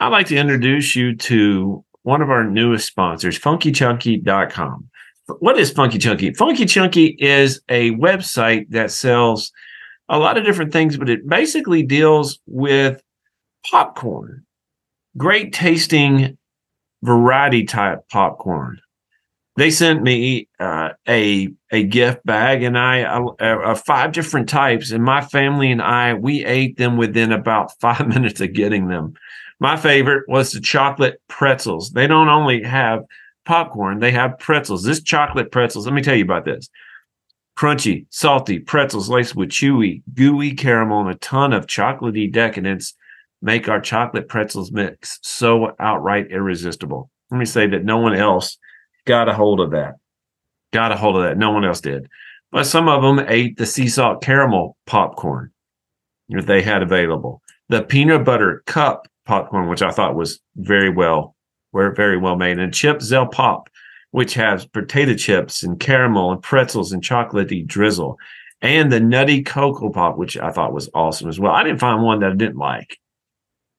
I'd like to introduce you to one of our newest sponsors, funkychunky.com. What is Funky Chunky? Funky Chunky is a website that sells a lot of different things, but it basically deals with popcorn, great tasting variety type popcorn. They sent me uh, a a gift bag, and I uh, five different types, and my family and I we ate them within about five minutes of getting them. My favorite was the chocolate pretzels. They don't only have popcorn, they have pretzels. This chocolate pretzels, let me tell you about this. Crunchy, salty pretzels laced with chewy, gooey caramel and a ton of chocolatey decadence make our chocolate pretzels mix so outright irresistible. Let me say that no one else got a hold of that. Got a hold of that. No one else did. But some of them ate the sea salt caramel popcorn that they had available. The peanut butter cup popcorn, which I thought was very well, were very well made, and Chip Zell Pop, which has potato chips and caramel and pretzels and chocolatey drizzle, and the Nutty Cocoa Pop, which I thought was awesome as well. I didn't find one that I didn't like,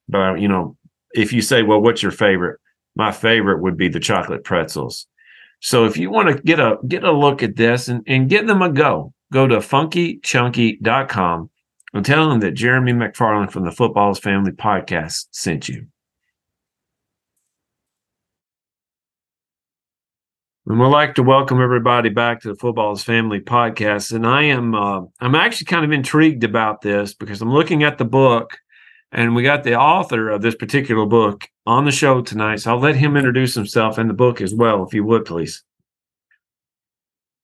but you know, if you say, "Well, what's your favorite?" My favorite would be the chocolate pretzels. So if you want to get a get a look at this and, and give them a go, go to funkychunky.com and tell them that Jeremy McFarland from the Football's Family podcast sent you. And we'd like to welcome everybody back to the Football's Family podcast. And I am uh, I'm actually kind of intrigued about this because I'm looking at the book, and we got the author of this particular book on the show tonight. So I'll let him introduce himself and the book as well, if you would, please.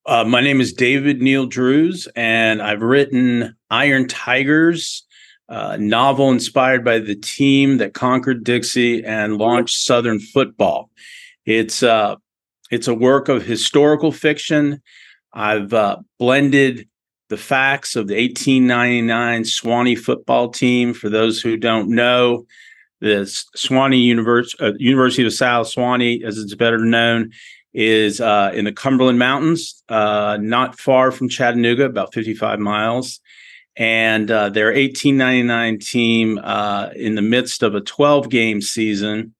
Uh, my name is David Neil Drews, and I've written Iron Tigers, uh, novel inspired by the team that conquered Dixie and launched Southern football. It's uh, it's a work of historical fiction. I've uh, blended the facts of the 1899 Sewanee football team. For those who don't know, the Sewanee University, uh, University of South Sewanee, as it's better known, is uh, in the Cumberland Mountains, uh, not far from Chattanooga, about 55 miles. And uh, their 1899 team, uh, in the midst of a 12 game season,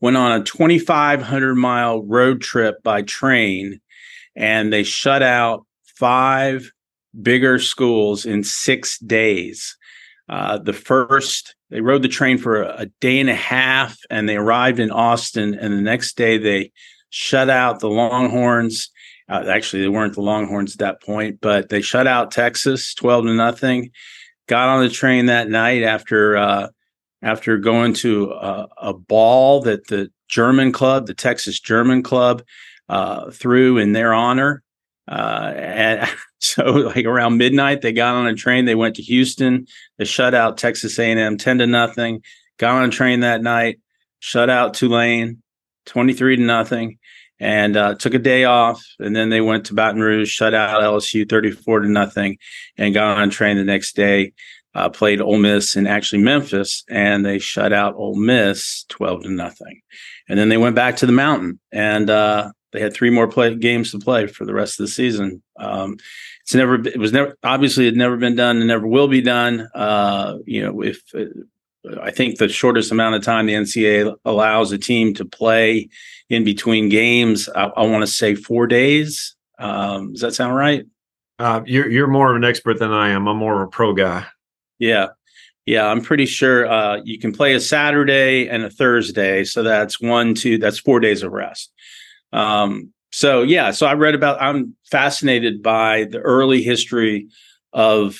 went on a 2,500 mile road trip by train, and they shut out five bigger schools in six days. Uh, the first, they rode the train for a, day and a half, and they arrived in Austin. And the next day, they shut out the Longhorns. Uh, actually, they weren't the Longhorns at that point, but they shut out Texas twelve to nothing. Got on the train that night after uh, after going to a, a, ball that the German club, the Texas German club, uh, threw in their honor. Uh, and so, like around midnight, they got on a train. They went to Houston. They shut out Texas A&M ten to nothing. Got on a train that night. Shut out Tulane 23 to nothing, and uh, took a day off. And then they went to Baton Rouge, shut out LSU 34 to nothing, and got on a train the next day. Uh, played Ole Miss and actually Memphis, and they shut out Ole Miss 12 to nothing. And then they went back to the mountain, and uh, they had three more play games to play for the rest of the season. Um, it's never, it was never, obviously, it never been done and never will be done. Uh, you know, if I think the shortest amount of time the NCAA allows a team to play in between games, I, I want to say four days. Um, does that sound right? Uh, you're you're more of an expert than I am. I'm more of a pro guy. Yeah, yeah. I'm pretty sure uh, you can play a Saturday and a Thursday, so that's one, two. That's four days of rest. Um, so yeah, so I read about. I'm fascinated by the early history of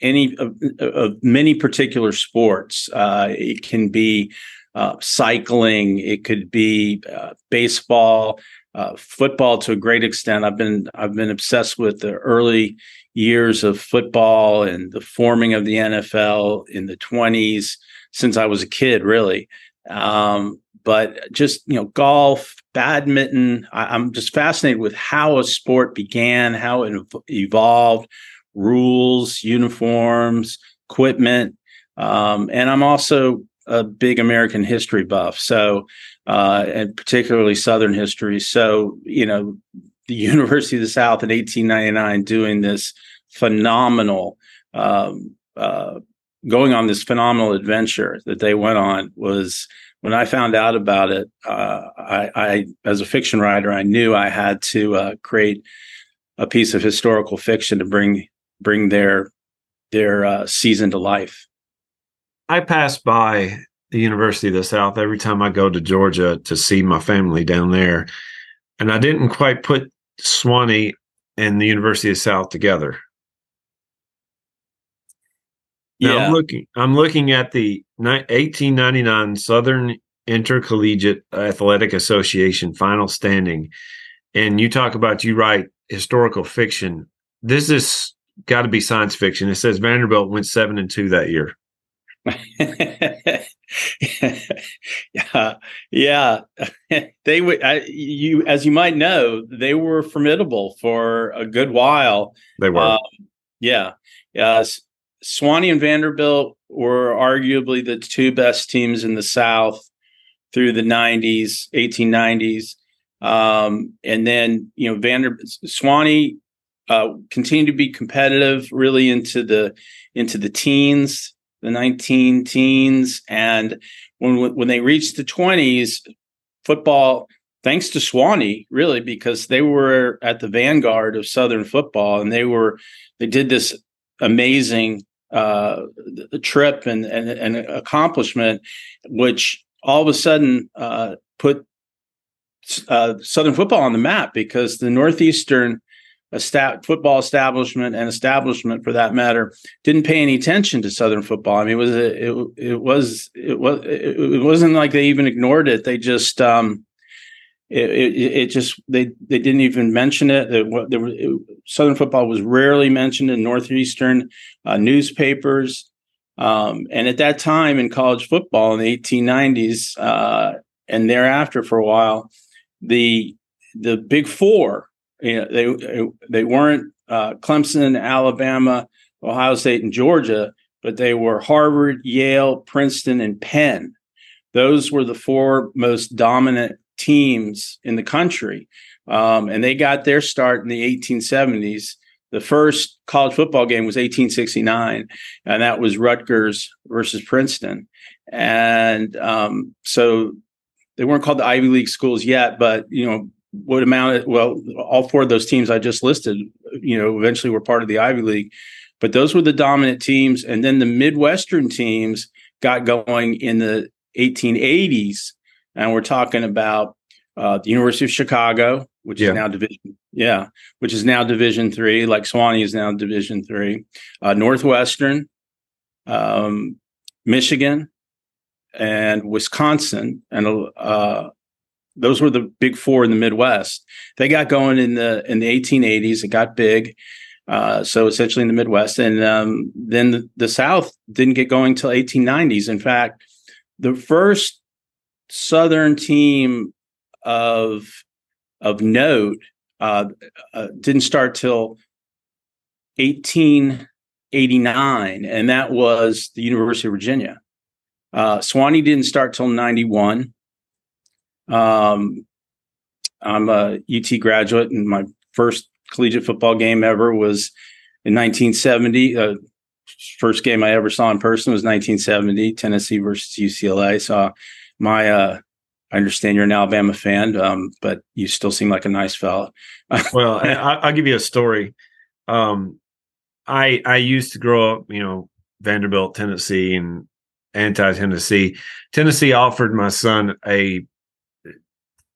any of, of many particular sports. Uh, it can be uh, cycling, it could be uh, baseball, uh, football to a great extent. I've been I've been obsessed with the early years of football and the forming of the NFL in the 20s since I was a kid, really. Um, but just you know, golf, badminton. I, am just fascinated with how a sport began, how it evolved, rules, uniforms, equipment, um, and I'm also a big American history buff. So, uh, and particularly Southern history. So, you know, the University of the South in 1899 doing this phenomenal, um, uh, going on this phenomenal adventure that they went on was when I found out about it. Uh, I, I, as a fiction writer, I knew I had to uh, create a piece of historical fiction to bring bring their their uh, season to life. I pass by the University of the South every time I go to Georgia to see my family down there. And I didn't quite put Sewanee and the University of the South together. Now yeah. I'm looking I'm looking at the 1899 Southern Intercollegiate Athletic Association final standing and you talk about you write historical fiction. This is got to be science fiction. It says Vanderbilt went 7 and 2 that year. yeah, yeah. they would. you, as you might know, they were formidable for a good while. They were. Um, yeah, yeah. Sewanee and Vanderbilt were arguably the two best teams in the South through the '90s, 1890s, um, and then you know Vanderbilt, Sewanee uh, continued to be competitive really into the into the teens the 19 teens. And when, when they reached the 20s, football, thanks to Sewanee, really, because they were at the vanguard of Southern football and they were, they did this amazing uh, the trip and, and, and accomplishment, which all of a sudden uh, put uh, Southern football on the map because the Northeastern stat, football establishment and establishment for that matter didn't pay any attention to Southern football. I mean, it was a, it, it was it was it wasn't like they even ignored it. They just um, it, it, it just they they didn't even mention it. It, there Southern football was rarely mentioned in northeastern uh, newspapers. Um, and at that time in college football in the 1890s uh, and thereafter for a while, the the Big Four you know, they they weren't uh, Clemson, Alabama, Ohio State, and Georgia, but they were Harvard, Yale, Princeton, and Penn. Those were the four most dominant teams in the country, um, and they got their start in the 1870s. The first college football game was 1869, and that was Rutgers versus Princeton. And um, so they weren't called the Ivy League schools yet, but you know what amounted well all four of those teams i just listed you know eventually were part of the ivy league but those were the dominant teams and then the midwestern teams got going in the 1880s and we're talking about uh, the university of chicago which yeah. is now division yeah which is now division three like sewanee is now division three uh, northwestern um, michigan and wisconsin and uh, those were the big four in the Midwest. They got going in the in the 1880s. It got big. Uh, so essentially in the Midwest, and um, then the, the, South didn't get going till 1890s. In fact, the first Southern team of of note uh, uh, didn't start till 1889, and that was the University of Virginia. Uh, Sewanee didn't start till 91. Um, I'm a UT graduate, and my first collegiate football game ever was in 1970. Uh, first game I ever saw in person was 1970, Tennessee versus UCLA. So my, uh, I understand you're an Alabama fan, um, but you still seem like a nice fella. well, I, will give you a story. Um, I I used to grow up, you know, Vanderbilt, Tennessee, and anti Tennessee. Tennessee offered my son a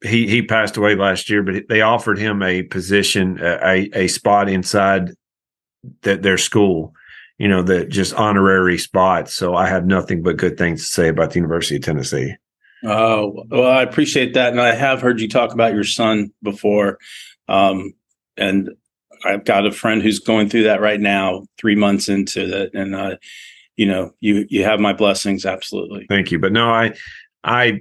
he he passed away last year, but they offered him a position, a a spot inside that their school, you know, that just honorary spot. So I have nothing but good things to say about the University of Tennessee. Oh well, I appreciate that, and I have heard you talk about your son before, um, and I've got a friend who's going through that right now, three months into that, and uh, you know, you you have my blessings, absolutely. Thank you, but no, I, I,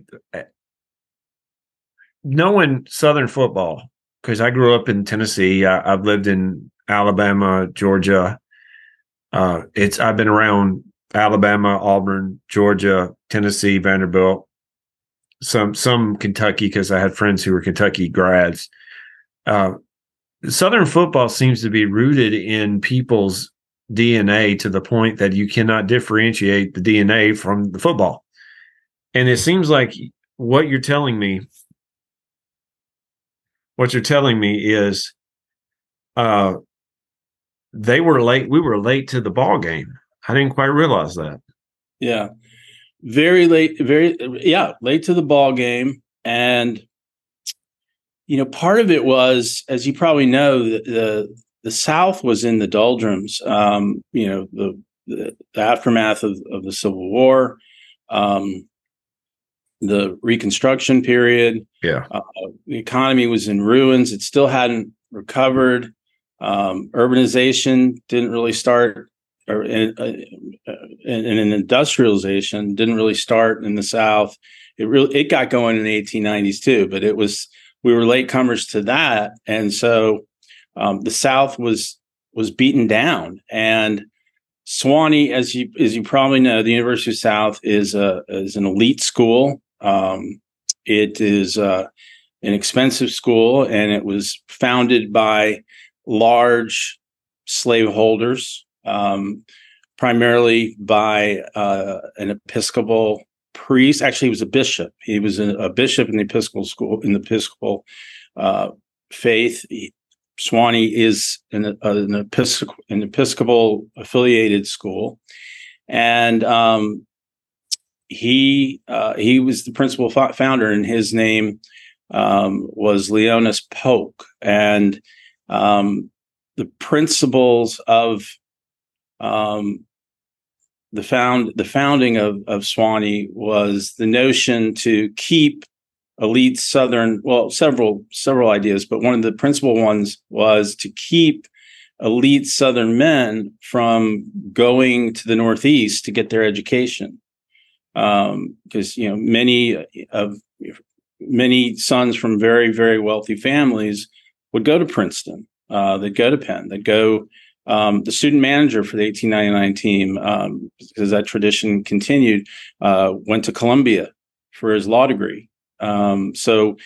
knowing Southern football because I grew up in Tennessee. I, have lived in Alabama, Georgia. Uh, it's I've been around Alabama, Auburn, Georgia, Tennessee, Vanderbilt, some some Kentucky because I had friends who were Kentucky grads. Uh, Southern football seems to be rooted in people's DNA to the point that you cannot differentiate the DNA from the football. And it seems like what you're telling me, what you're telling me is, uh, they were late. We were late to the ball game. I didn't quite realize that. Yeah, very late. Very yeah, late to the ball game, and you know, part of it was, as you probably know, the the, the South was in the doldrums. Um, you know, the, the, the aftermath of, of the Civil War, um, the Reconstruction period. Yeah, uh, the economy was in ruins. It still hadn't recovered. Um, urbanization didn't really start, or in, uh, in, in industrialization didn't really start in the South. It really it got going in the 1890s too, but it was we were latecomers to that, and so um, the South was was beaten down. And Sewanee, as you as you probably know, the University of South is a is an elite school. Um, it is uh, an expensive school, and it was founded by large slaveholders, um, primarily by uh, an Episcopal priest. Actually, he was a bishop. He was a, bishop in the Episcopal school in the Episcopal uh, faith. He, Sewanee is an, uh, an, Episcopal, an Episcopal affiliated school, and um, he uh, he was the principal founder, and his name um, was Leonidas Polk, and um, the principles of um, the found the founding of of Sewanee was the notion to keep elite Southern well several several ideas, but one of the principal ones was to keep elite Southern men from going to the Northeast to get their education, because um, you know many of many sons from very very wealthy families would go to Princeton, uh, they'd go to Penn, they'd go um, the student manager for the 1899 team, um, because that tradition continued, uh, went to Columbia for his law degree. Um, so,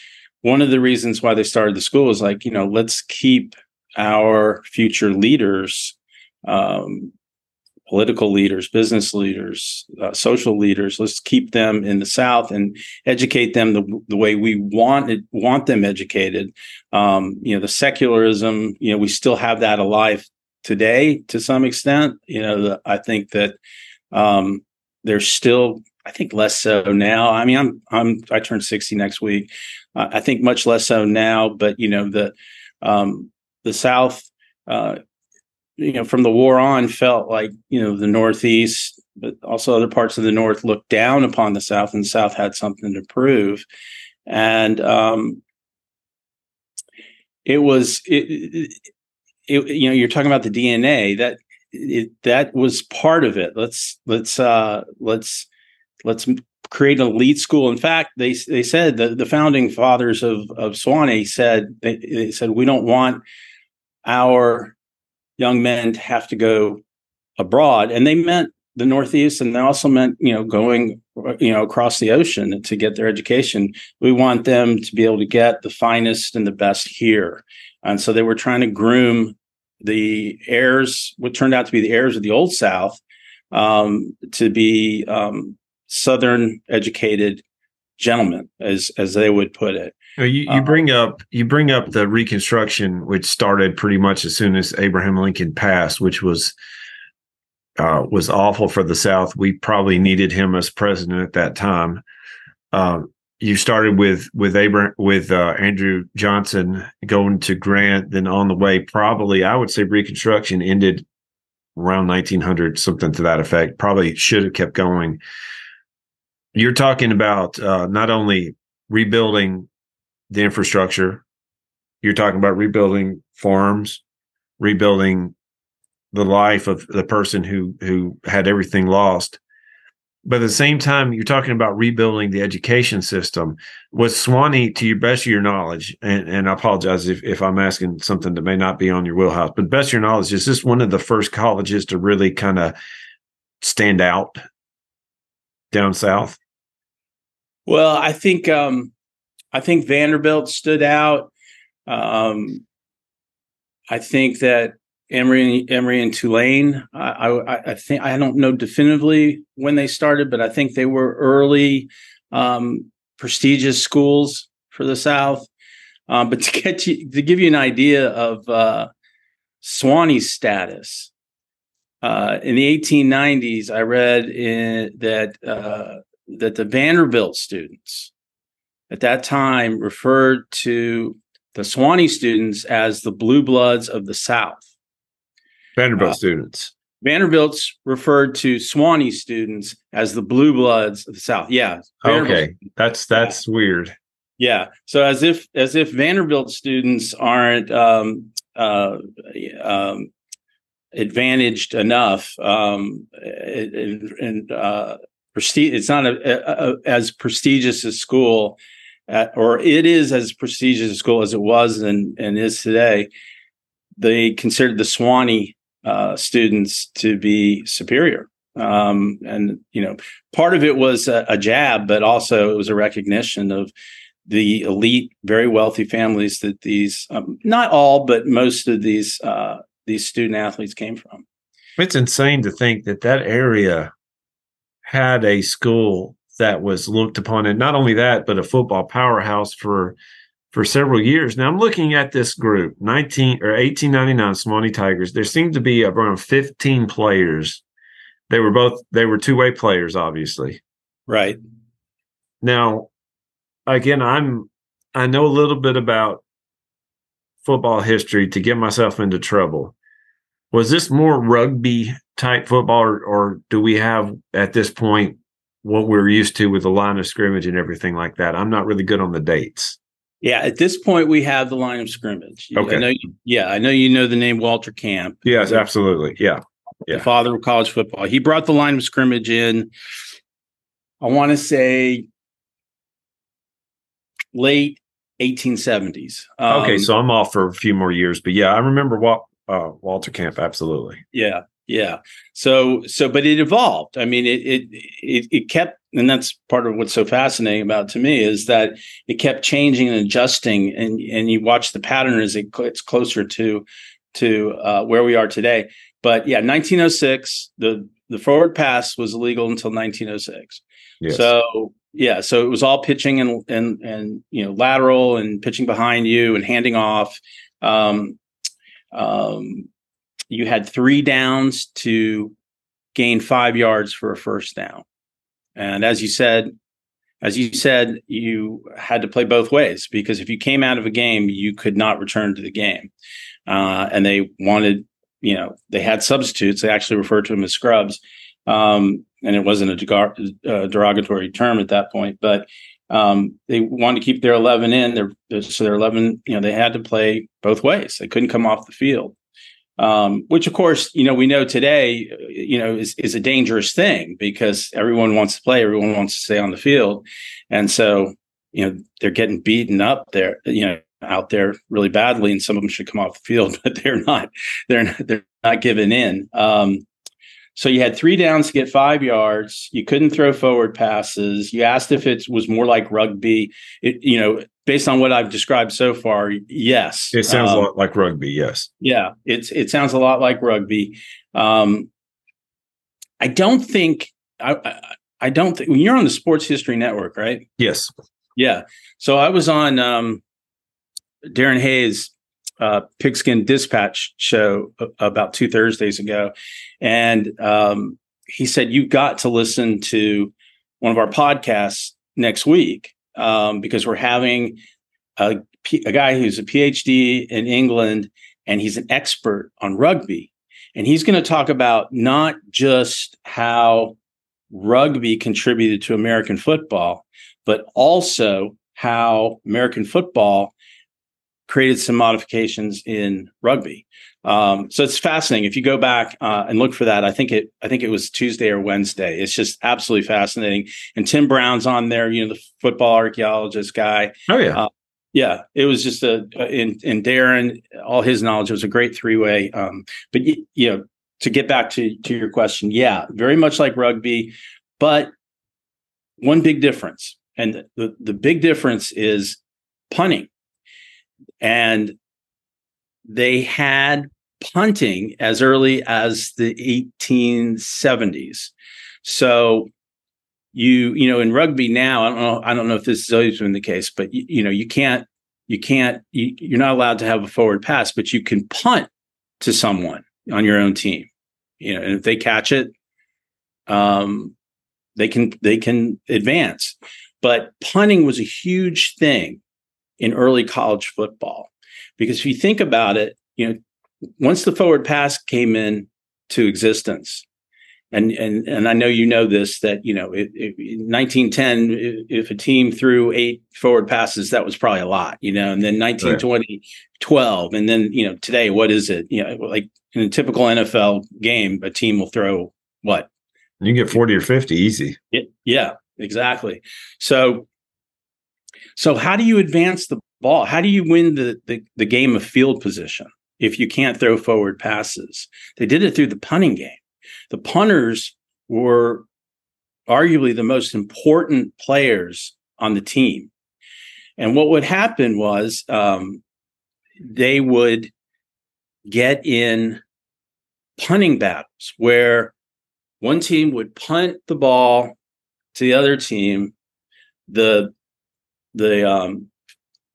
one of the reasons why they started the school is like, you know, let's keep our future leaders, um, political leaders, business leaders, uh, social leaders, let's keep them in the South and educate them the, the way we want it, want them educated. Um, you know, the secularism, you know, we still have that alive today to some extent. You know, the, I think that um, there's still, I think less so now. I mean, I'm I'm I turn 60 next week. Uh, I think much less so now, but you know, the um, the South, uh, you know, from the war on, felt like you know the Northeast, but also other parts of the North looked down upon the South, and the South had something to prove, and um, it was it, it, you know, you're talking about the DNA that it, that was part of it. Let's let's uh, let's let's create an elite school. In fact, they they said the, the founding fathers of of Sewanee said they, they said we don't want our young men to have to go abroad, and they meant the Northeast, and they also meant you know going you know across the ocean to get their education. We want them to be able to get the finest and the best here. And so they were trying to groom the heirs, what turned out to be the heirs of the Old South, um, to be um, Southern educated gentlemen, as as they would put it. You, you uh, bring up you bring up the Reconstruction, which started pretty much as soon as Abraham Lincoln passed, which was uh, was awful for the South. We probably needed him as president at that time. Uh, you started with with Abraham with uh, Andrew Johnson going to Grant, then on the way, probably I would say Reconstruction ended around 1900, something to that effect. Probably should have kept going. You're talking about uh, not only rebuilding the infrastructure, you're talking about rebuilding farms, rebuilding the life of the person who who had everything lost. But at the same time you're talking about rebuilding the education system. Was Sewanee to your best of your knowledge and, and i apologize if, if i'm asking something that may not be on your wheelhouse but best of your knowledge is this one of the first colleges to really kind of stand out down south? Well i think um i think vanderbilt stood out. Um i think that Emory, Emory and Tulane. I, I, I, think I don't know definitively when they started, but I think they were early um, prestigious schools for the South. Um, but to get you, to give you an idea of uh, Sewanee's status, uh, in the 1890s, I read in, that uh, that the Vanderbilt students at that time referred to the Sewanee students as the blue bloods of the South. Vanderbilt uh, students. Vanderbilt's referred to Sewanee students as the blue bloods of the South. Yeah. Okay. That's that's yeah. weird. Yeah. So as if as if Vanderbilt students aren't um, uh, um, advantaged enough um, and, and uh, prestige. It's not a, a, a, as prestigious a school, at, or it is as prestigious a school as it was and, and is today. They considered the Sewanee uh, students to be superior. Um, and you know, part of it was a, a, jab, but also it was a recognition of the elite, very wealthy families that these, um, not all, but most of these uh, these student athletes came from. It's insane to think that that area had a school that was looked upon, and not only that, but a football powerhouse for for several years. Now I'm looking at this group, 19 or 1899 Sewanee Tigers. There seemed to be around 15 players. They were both they were two-way players, obviously. Right. Now, again, I'm I know a little bit about football history to get myself into trouble. Was this more rugby type football, or, or do we have at this point what we're used to with the line of scrimmage and everything like that? I'm not really good on the dates. Yeah, at this point we have the line of scrimmage. Okay. I know you, yeah, I know you know the name Walter Camp. Yes, absolutely. Yeah. yeah. The father of college football. He brought the line of scrimmage in I want to say late 1870s. Um, okay, so I'm off for a few more years, but yeah, I remember what uh, Walter Camp absolutely. Yeah. Yeah. So so but it evolved. I mean it it it, it kept and that's part of what's so fascinating about to me is that it kept changing and adjusting and and you watch the pattern as it gets closer to to uh, where we are today. But yeah, 1906 the the forward pass was illegal until 1906. Yes. So yeah, so it was all pitching and and and you know lateral and pitching behind you and handing off. Um, um, you had three downs to gain five yards for a first down. And as you said, as you said, you had to play both ways because if you came out of a game, you could not return to the game. Uh, and they wanted, you know, they had substitutes. They actually referred to them as scrubs. Um, and it wasn't a uh, derogatory term at that point, but um, they wanted to keep their 11 in. Their, so their 11, you know, they had to play both ways. They couldn't come off the field um, which of course you know we know today you know is, is a dangerous thing because everyone wants to play everyone wants to stay on the field. And so you know they're getting beaten up. There you know out there really badly and some of them should come off the field but they're not they're not, they're not giving in. Um, so you had three downs to get five yards. You couldn't throw forward passes. You asked if it was more like rugby. It, you know, based on what I've described so far, yes. It sounds um, a lot like rugby. Yes. Yeah, it's it sounds a lot like rugby. Um, I don't think I, I, I don't think you're on the Sports History Network, right? Yes. Yeah. So I was on um, Darren Hayes uh, Pigskin Dispatch show about two Thursdays ago, and um, he said you've got to listen to one of our podcasts next week um, because we're having a, a guy who's a PhD in England and he's an expert on rugby, and he's going to talk about not just how rugby contributed to American football, but also how American football created some modifications in rugby. Um, so it's fascinating. If you go back uh, and look for that, I think it I think it was Tuesday or Wednesday. It's just absolutely fascinating. And Tim Brown's on there, you know, the football archaeologist guy. Oh yeah. Uh, yeah, it was just a in in Darren, all his knowledge. Was a great three way. Um, but you, you know, to get back to to your question, yeah, very much like rugby, but one big difference, and the the big difference is punting, and they had punting as early as the 1870s. So you you know in rugby now I don't know I don't know if this has always been the case, but you, you know you can't you can't you, you're not allowed to have a forward pass, but you can punt to someone on your own team. You know, and if they catch it, um, they can they can advance. But punting was a huge thing in early college football. Because if you think about it, you know, once the forward pass came in to existence, and and and I know you know this that you know it, it, in 1910 if a team threw eight forward passes that was probably a lot you know and then 1920 right. 12 and then you know today what is it? You know like in a typical NFL game a team will throw what? You get 40 or 50 easy. Yeah, yeah exactly. So so how do you advance the ball how do you win the, the the game of field position if you can't throw forward passes they did it through the punting game the punters were arguably the most important players on the team. And what would happen was um, they would get in punting battles where one team would punt the ball to the other team. The the um,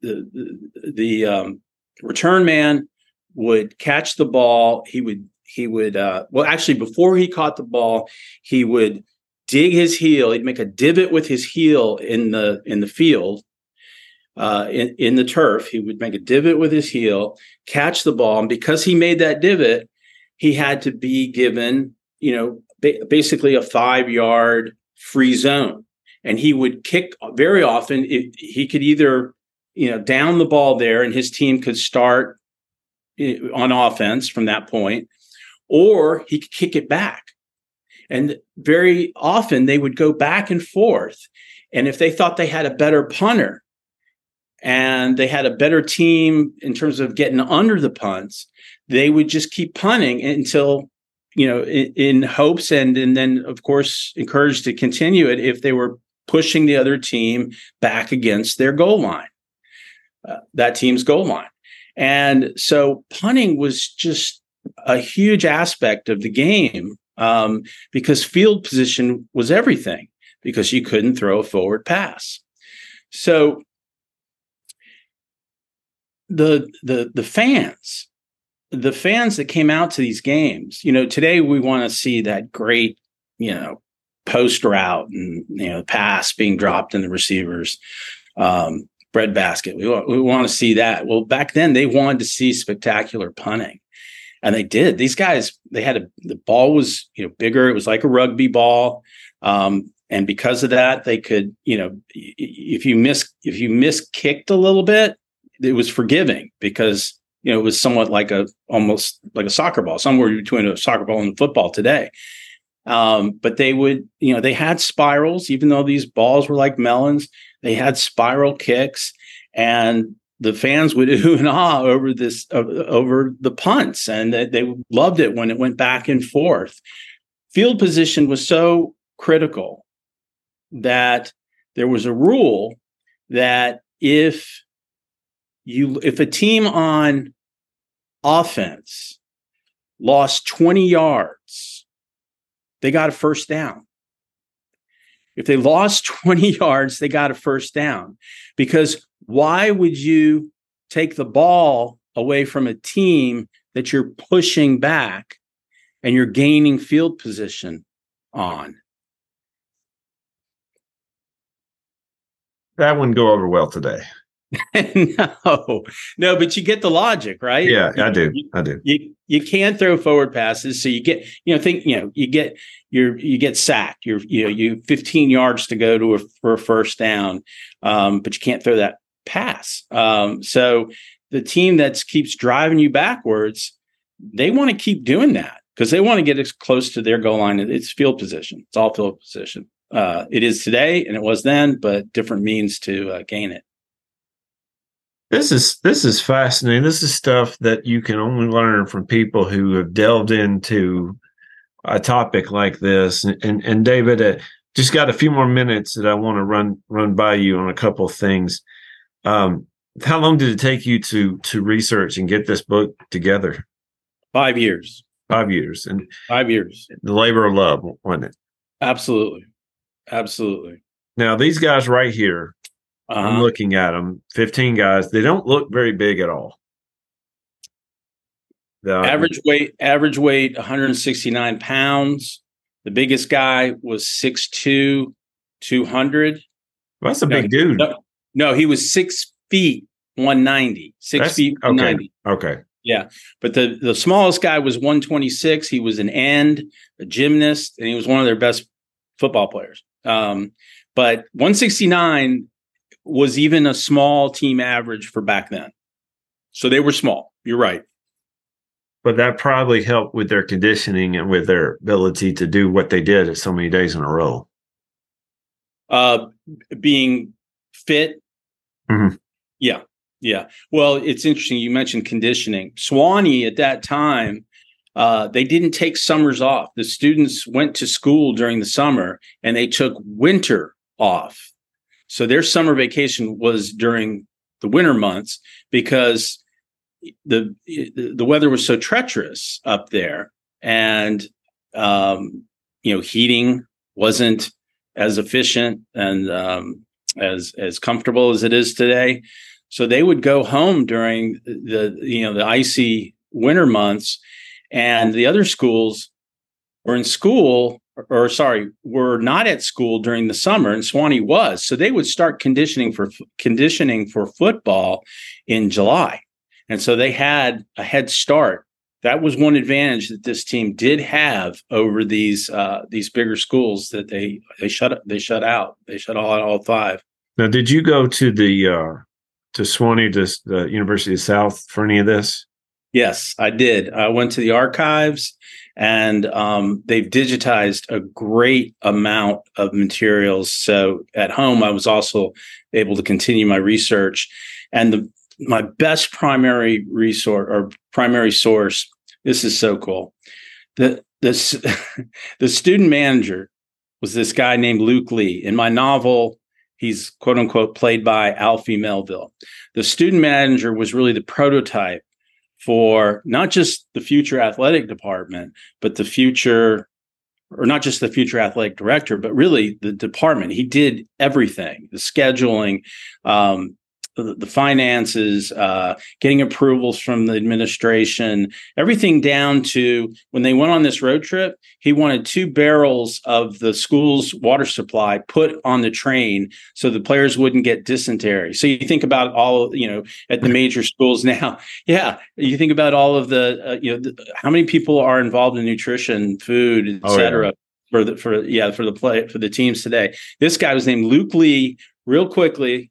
the the, the um, return man would catch the ball. He would he would uh, well actually before he caught the ball he would dig his heel. He'd make a divot with his heel in the in the field uh, in, in the turf. He would make a divot with his heel catch the ball. And because he made that divot he had to be given you know ba- basically a five yard free zone and he would kick very often it, he could either you know down the ball there and his team could start eh, on offense from that point or he could kick it back. And very often they would go back and forth. And if they thought they had a better punter and they had a better team in terms of getting under the punts, they would just keep punting until you know in, in, hopes and and then of course encouraged to continue it if they were pushing the other team back against their goal line uh, that team's goal line and so punting was just a huge aspect of the game um, because field position was everything because you couldn't throw a forward pass. So the the the fans, the fans that came out to these games, you know, today we want to see that great, you know, post route and you know pass being dropped in the receivers um, bread basket. We want, we want to see that. Well, back then they wanted to see spectacular punting and they did. These guys, they had a the ball was you know bigger. It was like a rugby ball, um, and because of that, they could you know if you miss if you miss kicked a little bit, it was forgiving because you know it was somewhat like a almost like a soccer ball, somewhere between a soccer ball and football today. Um, but they would you know they had spirals, even though these balls were like melons. They had spiral kicks, and the fans would ooh and ah over this uh, over the punts, and they, they loved it when it went back and forth. Field position was so critical that there was a rule that if you if a team on offense lost 20 yards they got a first down if they lost 20 yards they got a first down because why would you take the ball away from a team that you're pushing back and you're gaining field position on? That wouldn't go over well today. no, no, but you get the logic, right? Yeah, I do. I do. You you can throw forward passes, so you get you know think you know you get your you get sacked. You're you know you 15 yards to go to a, for a first down, um, but you can't throw that pass. Um, so the team that keeps driving you backwards, they want to keep doing that because they want to get as close to their goal line. It's field position. It's all field position. Uh, it is today and it was then, but different means to uh, gain it. This is this is fascinating. This is stuff that you can only learn from people who have delved into a topic like this. And and, and David, uh, just got a few more minutes that I want to run run by you on a couple of things. Um, how long did it take you to to research and get this book together? Five years. Five years, and five years. The labor of love, wasn't it? Absolutely, absolutely. Now these guys right here, uh-huh. I'm looking at them. Fifteen guys. They don't look very big at all. The, average weight, average weight, 169 pounds. The biggest guy was 6'2", 200. Well, that's a big dude. No, no, he was six feet 190. Six that's, feet 190. Okay. okay. Yeah. But the, the smallest guy was 126. He was an end, a gymnast, and he was one of their best football players. Um, but 169 was even a small team average for back then. So they were small. You're right. But that probably helped with their conditioning and with their ability to do what they did so many days in a row. Uh, being fit. Mm-hmm. Yeah. Yeah. Well, it's interesting. You mentioned conditioning. Sewanee at that time, uh, they didn't take summers off. The students went to school during the summer and they took winter off. So their summer vacation was during the winter months because the the weather was so treacherous up there, and um, you know heating wasn't as efficient and um, as as comfortable as it is today. So they would go home during the you know the icy winter months, and the other schools were in school or, or sorry were not at school during the summer, and Sewanee was. So they would start conditioning for conditioning for football in July. And so they had a head start. That was one advantage that this team did have over these uh, these bigger schools that they they shut they shut out. They shut all all five. Now, did you go to the uh, to Sewanee, to the University of South for any of this? Yes, I did. I went to the archives, and um, they've digitized a great amount of materials. So at home, I was also able to continue my research. And the my best primary resource or primary source. This is so cool. The this the student manager was this guy named Luke Lea. In my novel, he's quote unquote played by Alfie Melville. The student manager was really the prototype for not just the future athletic department, but the future or not just the future athletic director, but really the department. He did everything, the scheduling, um, the, finances, uh, getting approvals from the administration, everything down to when they went on this road trip, he wanted two barrels of the school's water supply put on the train so the players wouldn't get dysentery. So you think about all, you know, at the major schools now. Yeah, you think about all of the, uh, you know, the, how many people are involved in nutrition, food, et cetera. Oh, yeah. For the for yeah for the play for the teams today, this guy was named Luke Lea. Real quickly,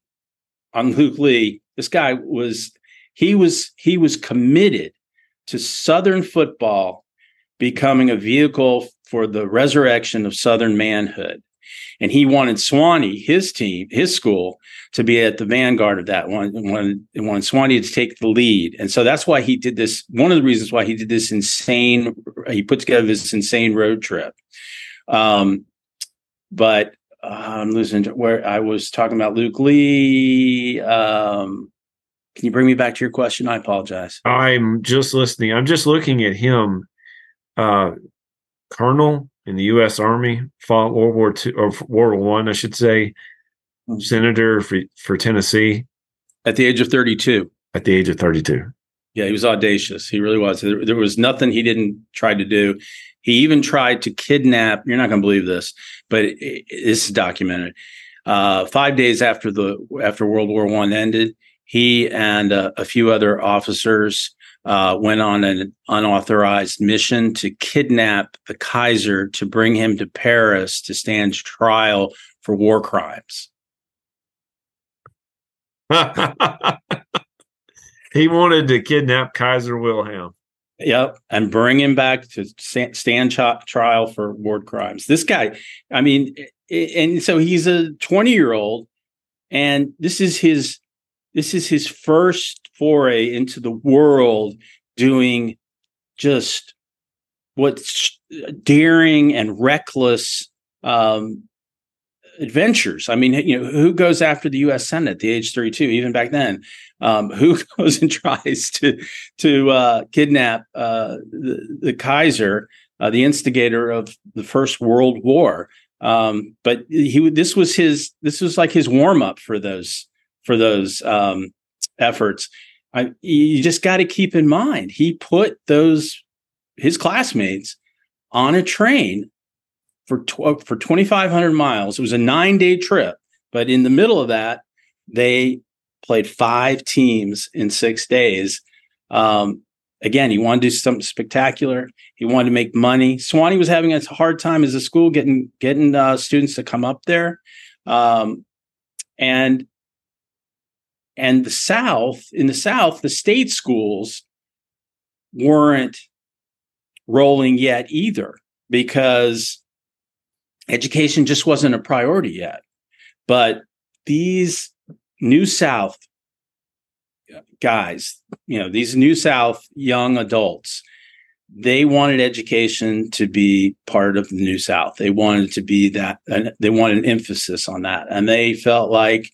on Luke Lea, this guy was he was he was committed to Southern football becoming a vehicle for the resurrection of Southern manhood. And he wanted Sewanee, his team, his school, to be at the vanguard of that one. Wanted, wanted Sewanee to take the lead. And so that's why he did this. One of the reasons why he did this insane, he put together this insane road trip. Um, but uh, I'm losing where I was talking about Luke Lea. Um, can you bring me back to your question? I apologize. I'm just listening. I'm just looking at him. Uh, Colonel in the U.S. Army, fought World War Two or World War One, I should say. Mm-hmm. Senator for for Tennessee at the age of 32. At the age of 32. Yeah, he was audacious. He really was. There, there was nothing he didn't try to do. He even tried to kidnap. You're not going to believe this, but it, it, this is documented. Uh, five days after the after World War One ended, he and uh, a few other officers uh, went on an unauthorized mission to kidnap the Kaiser to bring him to Paris to stand trial for war crimes. he wanted to kidnap Kaiser Wilhelm. Yep, and bring him back to stand trial for war crimes. This guy, I mean, and so he's a 20 year old, and this is his this is his first foray into the world doing just what's daring and reckless um, adventures. I mean, you know, who goes after the U.S. Senate at the age 32, even back then? Um, who goes and tries to to uh, kidnap uh, the, the, Kaiser, uh, the instigator of the First World War? Um, but he this was his this was like his warm up for those for those um, efforts. I, you just got to keep in mind he put those his classmates on a train for tw- for 2500 miles. It was a 9 day trip but in the middle of that they played five teams in 6 days. Um, again he wanted to do something spectacular. He wanted to make money. Sewanee was having a hard time as a school getting getting uh, students to come up there. Um, and and the south in the south the state schools weren't rolling yet either because education just wasn't a priority yet. But these New South guys, you know, these New South young adults, they wanted education to be part of the New South. They wanted to be that, and they wanted an emphasis on that. And they felt like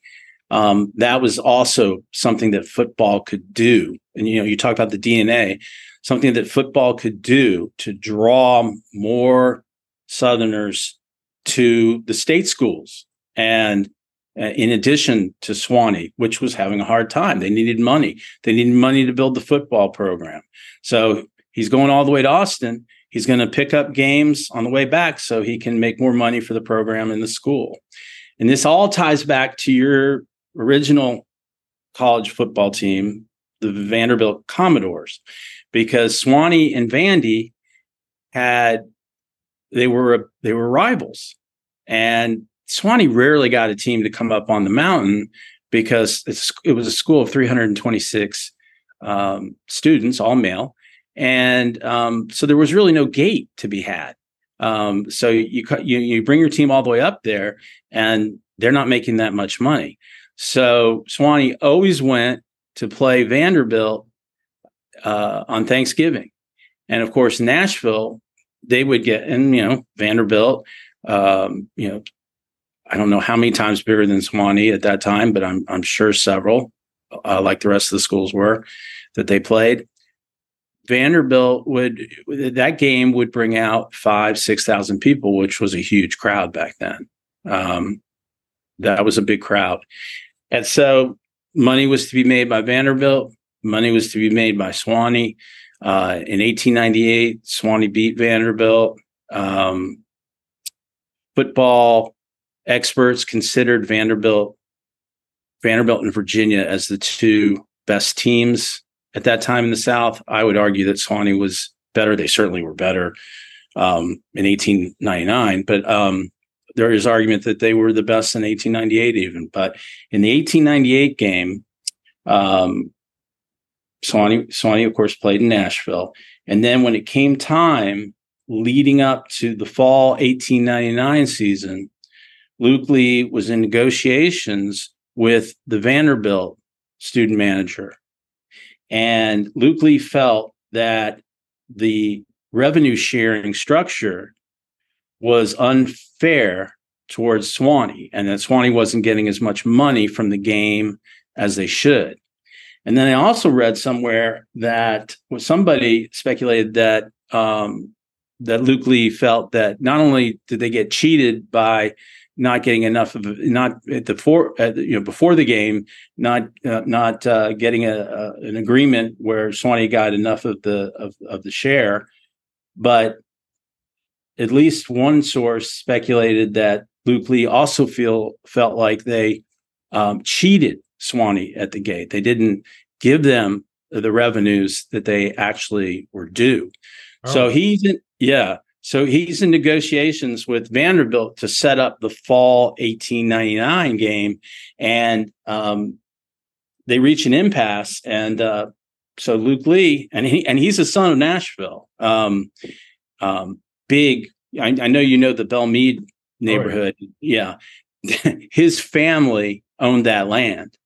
um, that was also something that football could do. And, you know, you talk about the DNA something that football could do to draw more Southerners to the state schools. And uh, in addition to Sewanee, which was having a hard time, they needed money. They needed money to build the football program. So he's going all the way to Austin. He's going to pick up games on the way back so he can make more money for the program in the school. And this all ties back to your original college football team, the Vanderbilt Commodores because Sewanee and Vandy had they were they were rivals, and Sewanee rarely got a team to come up on the mountain because it was a school of 326 um, students, all male, and um, so there was really no gate to be had. Um, so you, you you bring your team all the way up there, and they're not making that much money. So Sewanee always went to play Vanderbilt uh, on Thanksgiving. And of course, Nashville, they would get, and you know, Vanderbilt, um, you know, I don't know how many times bigger than Sewanee at that time, but I'm I'm sure several, uh, like the rest of the schools were, that they played. Vanderbilt would that game would bring out five six thousand people, which was a huge crowd back then. Um, that was a big crowd, and so money was to be made by Vanderbilt. Money was to be made by Sewanee. Uh, in 1898, Sewanee beat Vanderbilt. Um, football experts considered Vanderbilt, Vanderbilt and Virginia as the two best teams at that time in the South. I would argue that Sewanee was better. They certainly were better um, in 1899, but um, there is argument that they were the best in 1898 even. But in the 1898 game, um, Sewanee, Sewanee, of course, played in Nashville. And then when it came time leading up to the fall 1899 season, Luke Lea was in negotiations with the Vanderbilt student manager. And Luke Lea felt that the revenue sharing structure was unfair towards Sewanee and that Sewanee wasn't getting as much money from the game as they should. And then I also read somewhere that somebody speculated that um, that Luke Lea felt that not only did they get cheated by not getting enough of not at the for you know before the game, not uh, not uh, getting a, a, an agreement where Sewanee got enough of the of, of the share, but at least one source speculated that Luke Lea also feel felt like they um, cheated Sewanee at the gate. They didn't give them the revenues that they actually were due. Oh. So he's in, yeah. So he's in negotiations with Vanderbilt to set up the fall 1899 game, and um, they reach an impasse. And uh, so Luke Lea, and he and he's a son of Nashville. Um, um, big. I, I know you know the Belle Meade neighborhood. Oh, yeah. yeah. his family owned that land,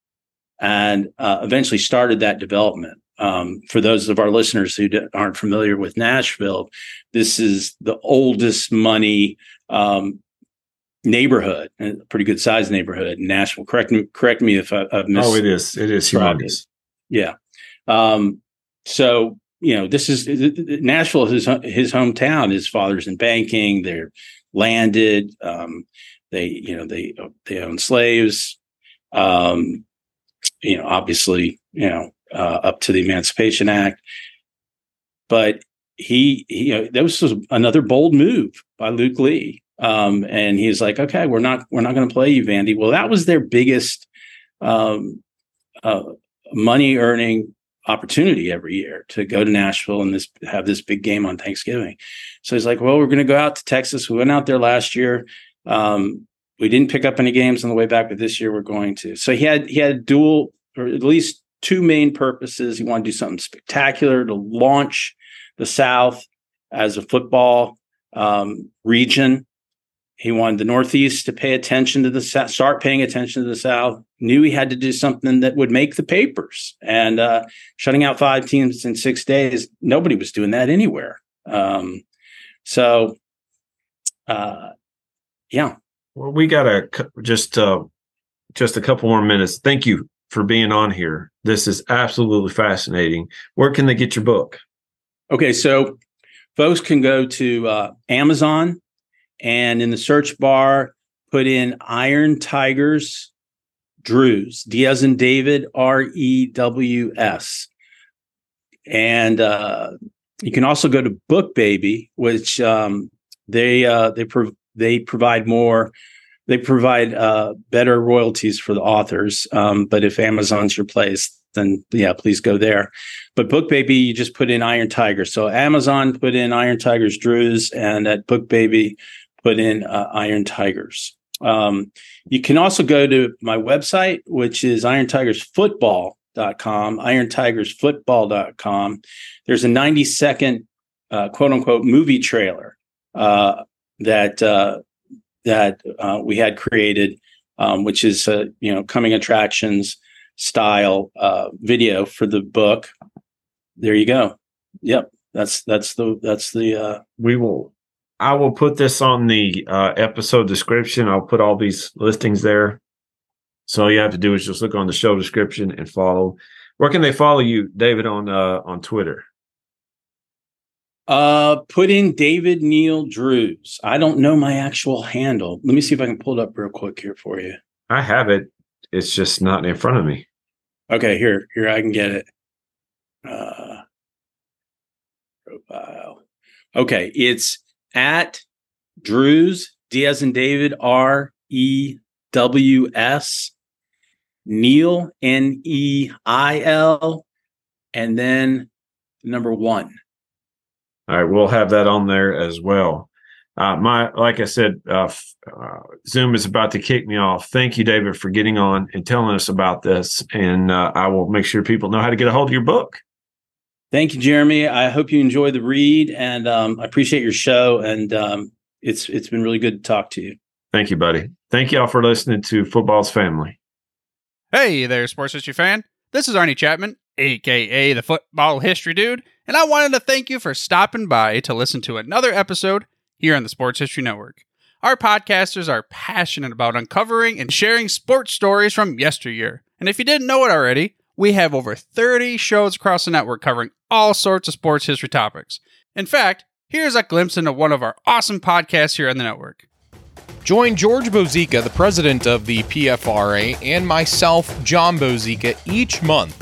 and uh, eventually started that development. Um, for those of our listeners who aren't familiar with Nashville, this is the oldest money um, neighborhood, a pretty good sized neighborhood in Nashville. Correct me, correct me if I, have missed. Oh, it is. It is humongous. Yeah. Um, so you know, this is Nashville. His his hometown. His father's in banking. They're landed. Um, they you know they they own slaves. Um, you know, obviously, you know, uh, up to the Emancipation Act. But he, he you know, that was another bold move by Luke Lea. Um, and he's like, okay, we're not, we're not going to play you, Vandy. Well, that was their biggest um, uh, money earning opportunity every year to go to Nashville and this have this big game on Thanksgiving. So he's like, well, we're going to go out to Texas. We went out there last year. Um, we didn't pick up any games on the way back, but this year we're going to. So he had he had a dual or at least two main purposes. He wanted to do something spectacular to launch the South as a football um, region. He wanted the Northeast to pay attention to the South, start paying attention to the South. Knew he had to do something that would make the papers. And uh, shutting out five teams in six days, nobody was doing that anywhere. Um, so, uh, yeah. Well, we got a just uh, just a couple more minutes. Thank you for being on here. This is absolutely fascinating. Where can they get your book? Okay, so folks can go to uh, Amazon and in the search bar, put in Iron Tigers Drews, D as in David, R E W S. And uh, you can also go to Book Baby, which um, they uh, they pro- they provide more. They provide uh, better royalties for the authors. Um, but if Amazon's your place, then yeah, please go there. But Book Baby, you just put in Iron Tiger. So Amazon put in Iron Tigers Drews, and at Book Baby, put in uh, Iron Tigers. Um, you can also go to my website, which is irontigersfootball.com, irontigersfootball.com. There's a 90 second uh, quote unquote movie trailer uh, that uh, that uh, we had created, um, which is a you know coming attractions style uh, video for the book. There you go. Yep, that's that's the that's the. Uh, we will. I will put this on the uh, episode description. I'll put all these listings there. So all you have to do is just look on the show description and follow. Where can they follow you, David, on uh, on Twitter? Uh, put in David Neil Drews. I don't know my actual handle. Let me see if I can pull it up real quick here for you. I have it. It's just not in front of me. Okay, here, here I can get it. Uh, profile. Okay, it's at Drews Diaz and David R E W S Neil N E I L and then number one. All right, we'll have that on there as well. Uh, my, like I said, uh, uh, Zoom is about to kick me off. Thank you, David, for getting on and telling us about this. And uh, I will make sure people know how to get a hold of your book. Thank you, Jeremy. I hope you enjoy the read, and um, I appreciate your show. And um, it's it's been really good to talk to you. Thank you, buddy. Thank you all for listening to Football's Family. Hey there, sports history fan. This is Arnie Chapman, aka the Football History Dude, and I wanted to thank you for stopping by to listen to another episode here on the Sports History Network. Our podcasters are passionate about uncovering and sharing sports stories from yesteryear. And if you didn't know it already, we have over 30 shows across the network covering all sorts of sports history topics. In fact, here's a glimpse into one of our awesome podcasts here on the network. Join George Bozeka, the president of the PFRA, and myself, John Bozeka, each month